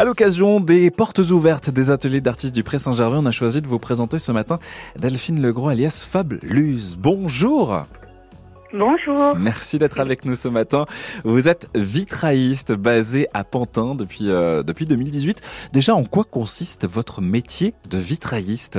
À l'occasion des portes ouvertes des ateliers d'artistes du Pré Saint-Gervais, on a choisi de vous présenter ce matin Delphine Legros alias Fab Luz. Bonjour Bonjour. Merci d'être avec nous ce matin. Vous êtes vitrailliste basé à Pantin depuis, euh, depuis 2018. Déjà, en quoi consiste votre métier de vitrailliste?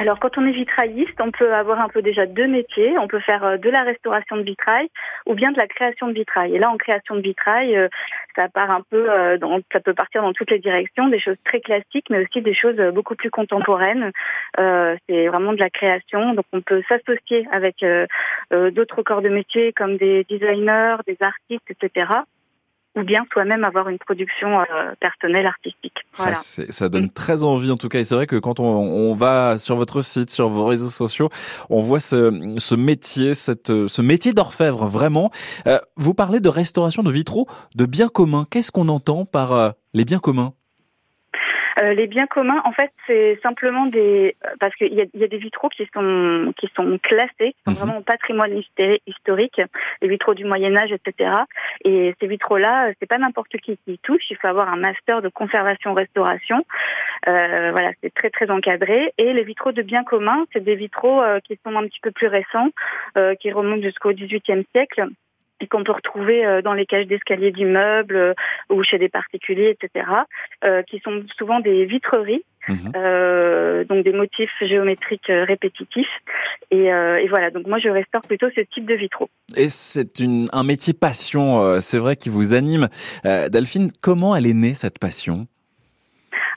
Alors, quand on est vitrailliste, on peut avoir un peu déjà deux métiers. On peut faire euh, de la restauration de vitrail ou bien de la création de vitrail. Et là, en création de vitrail, euh, ça part un peu, euh, dans, ça peut partir dans toutes les directions, des choses très classiques, mais aussi des choses beaucoup plus contemporaines. c'est vraiment de la création. Donc, on peut s'associer avec d'autres corps de métier comme des designers, des artistes, etc ou bien soi-même avoir une production euh, personnelle artistique. Ah, voilà. ça donne très envie en tout cas. Et c'est vrai que quand on, on, va sur votre site, sur vos réseaux sociaux, on voit ce, ce métier, cette, ce métier d'orfèvre vraiment. Euh, vous parlez de restauration de vitraux, de biens communs. Qu'est-ce qu'on entend par euh, les biens communs? Euh, les biens communs, en fait, c'est simplement des parce qu'il y a, y a, des vitraux qui sont qui sont classés, qui sont mhm. vraiment patrimoine historique, les vitraux du Moyen Âge, etc. Et ces vitraux-là, c'est pas n'importe qui qui y touche. Il faut avoir un master de conservation-restauration. Euh, voilà, c'est très très encadré. Et les vitraux de biens communs, c'est des vitraux euh, qui sont un petit peu plus récents, euh, qui remontent jusqu'au XVIIIe siècle et qu'on peut retrouver euh, dans les cages d'escalier d'immeubles euh, ou chez des particuliers, etc., euh, qui sont souvent des vitreries, mhm. euh, donc des motifs géométriques répétitifs. Et, et, voilà, donc moi je restaure plutôt ce type de vitraux. Et c'est un métier passion, c'est vrai, qui vous anime. Delphine, comment elle est née cette passion?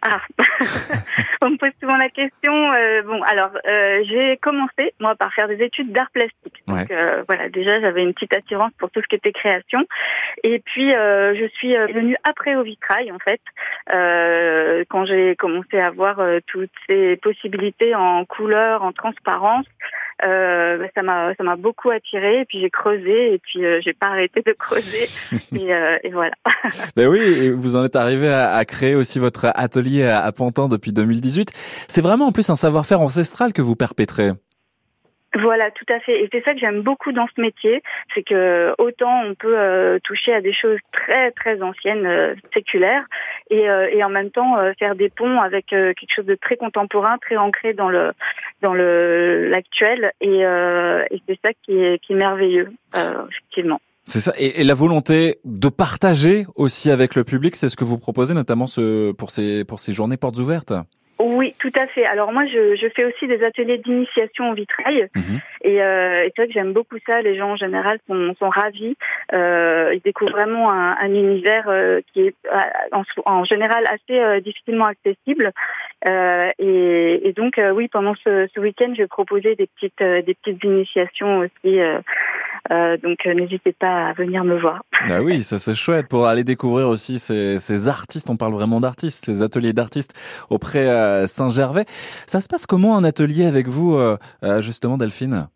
Ah, on me pose souvent la question. Euh, bon, alors euh, j'ai commencé moi par faire des études d'art plastique. Donc euh, voilà, déjà j'avais une petite attirance pour tout ce qui était création. Et puis je suis venue après au vitrail en fait, quand j'ai commencé à voir toutes ces possibilités en couleur, en transparence. Euh, ça m'a ça m'a beaucoup attiré et puis j'ai creusé et puis euh, j'ai pas arrêté de creuser et, euh, et voilà. ben oui, et vous en êtes arrivé à, à, créer aussi votre atelier à Pantin depuis 2018. C'est vraiment en plus un savoir-faire ancestral que vous perpétrez. Voilà, tout à fait. Et c'est ça que j'aime beaucoup dans ce métier, c'est que autant on peut euh, toucher à des choses très très anciennes, euh, séculaires, et, euh, en même temps faire des ponts avec quelque chose de très contemporain, très ancré dans le dans le l'actuel. Et, c'est ça qui est merveilleux, effectivement. C'est ça. Et, la volonté de partager aussi avec le public, c'est ce que vous proposez notamment pour ces pour ces journées portes ouvertes? Oui, tout à fait. Alors moi, je, je fais aussi des ateliers d'initiation au vitrail. Mhm. Et, euh, et c'est vrai que j'aime beaucoup ça. Les gens en général sont, sont ravis. Euh, ils découvrent vraiment un, un univers euh, qui est euh, en, en général assez euh, difficilement accessible. Euh, et, et, donc oui, pendant ce, ce week-end, je vais proposer des petites des petites initiations aussi. donc n'hésitez pas à venir me voir. Bah oui, ça c'est chouette pour aller découvrir aussi ces, ces artistes. On parle vraiment d'artistes, ces ateliers d'artistes auprès Saint-Gervais. Ça se passe comment un atelier avec vous, euh, euh, justement, Delphine?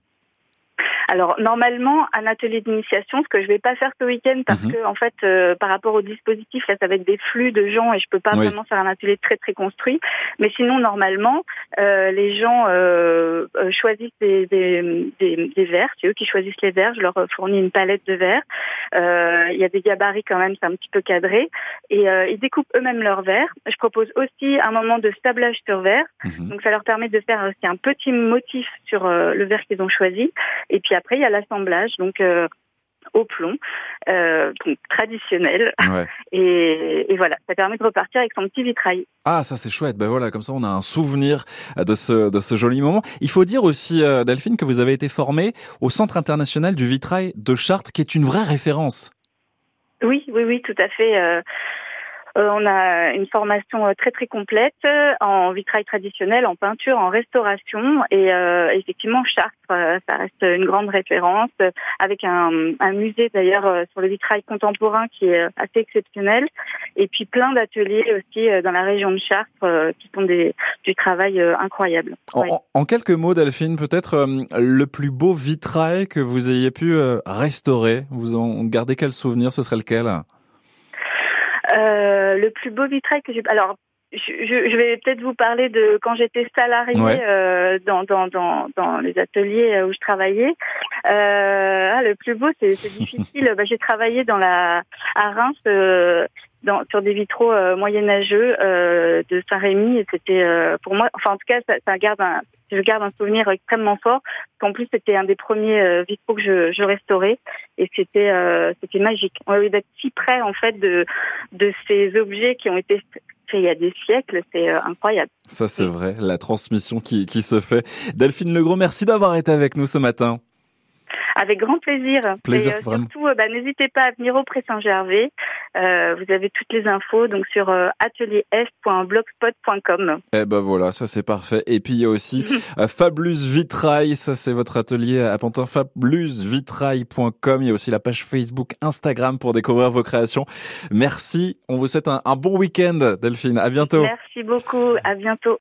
Alors normalement, un atelier d'initiation, ce que je vais pas faire ce week-end parce mhm. que en fait, euh, par rapport au dispositif, là, ça va être des flux de gens et je peux pas vraiment faire un atelier très très construit. Mais sinon, normalement, euh, les gens euh, euh choisissent des, des, des, des verres. C'est eux qui choisissent les verres. Je leur fournis une palette de verres. Il y a des gabarits quand même, c'est un petit peu cadré. Et ils découpent eux-mêmes leurs verres. Je propose aussi un moment de stablage sur verre. Mhm. Donc ça leur permet de faire aussi un petit motif sur le verre qu'ils ont choisi. Et puis après, il y a l'assemblage, donc euh, au plomb, euh, donc traditionnel. Et, et, voilà, ça permet de repartir avec son petit vitrail. Ah, ça c'est chouette. Ben voilà, comme ça on a un souvenir de ce de ce joli moment. Il faut dire aussi, euh, Delphine, que vous avez été formée au Centre international du vitrail de Chartres, qui est une vraie référence. Oui, oui, oui, tout à fait. Euh, on a une formation euh, très très complète euh, en vitrail traditionnel, en peinture, en restauration. Et effectivement Chartres, ça reste une grande référence avec un, musée d'ailleurs sur le vitrail contemporain qui est assez exceptionnel. Et puis plein d'ateliers aussi dans la région de Chartres qui font des, du travail incroyable. En, quelques mots, Delphine, peut-être le plus beau vitrail que vous ayez pu restaurer, vous en gardez quel souvenir Ce serait lequel? Le plus beau vitrail que j'ai. Alors, je, je, vais peut-être vous parler de quand j'étais salariée euh, dans, dans, dans, dans, les ateliers euh, où je travaillais. Euh, ah, le plus beau, c'est difficile. bah, j'ai travaillé dans la à Reims. Euh, dans, sur des vitraux moyenâgeux de Saint-Rémy et c'était pour moi, enfin en tout cas, ça, ça garde un, je garde un souvenir extrêmement fort. Qu'en plus, c'était un des premiers vitraux que je, je restaurais et c'était c'était magique. On a eu d'être si près en fait de de ces objets qui ont été il y a des siècles, c'est euh, incroyable. Ça c'est vrai, la transmission qui, qui se fait. Delphine Legros, merci d'avoir été avec nous ce matin. Avec grand plaisir. Plaisir, Et, euh, Surtout, euh, bah, n'hésitez pas à venir au Pré Saint-Gervais. Euh, vous avez toutes les infos donc sur euh, atelierf.blogspot.com. Eh ben voilà, ça c'est parfait. Et puis il y a aussi Fablus Vitrail, ça c'est votre atelier à Pantin, fablusvitrail.com. Il y a aussi la page Facebook, Instagram pour découvrir vos créations. Merci, on vous souhaite un, un bon week-end Delphine, à bientôt. Merci beaucoup, à bientôt.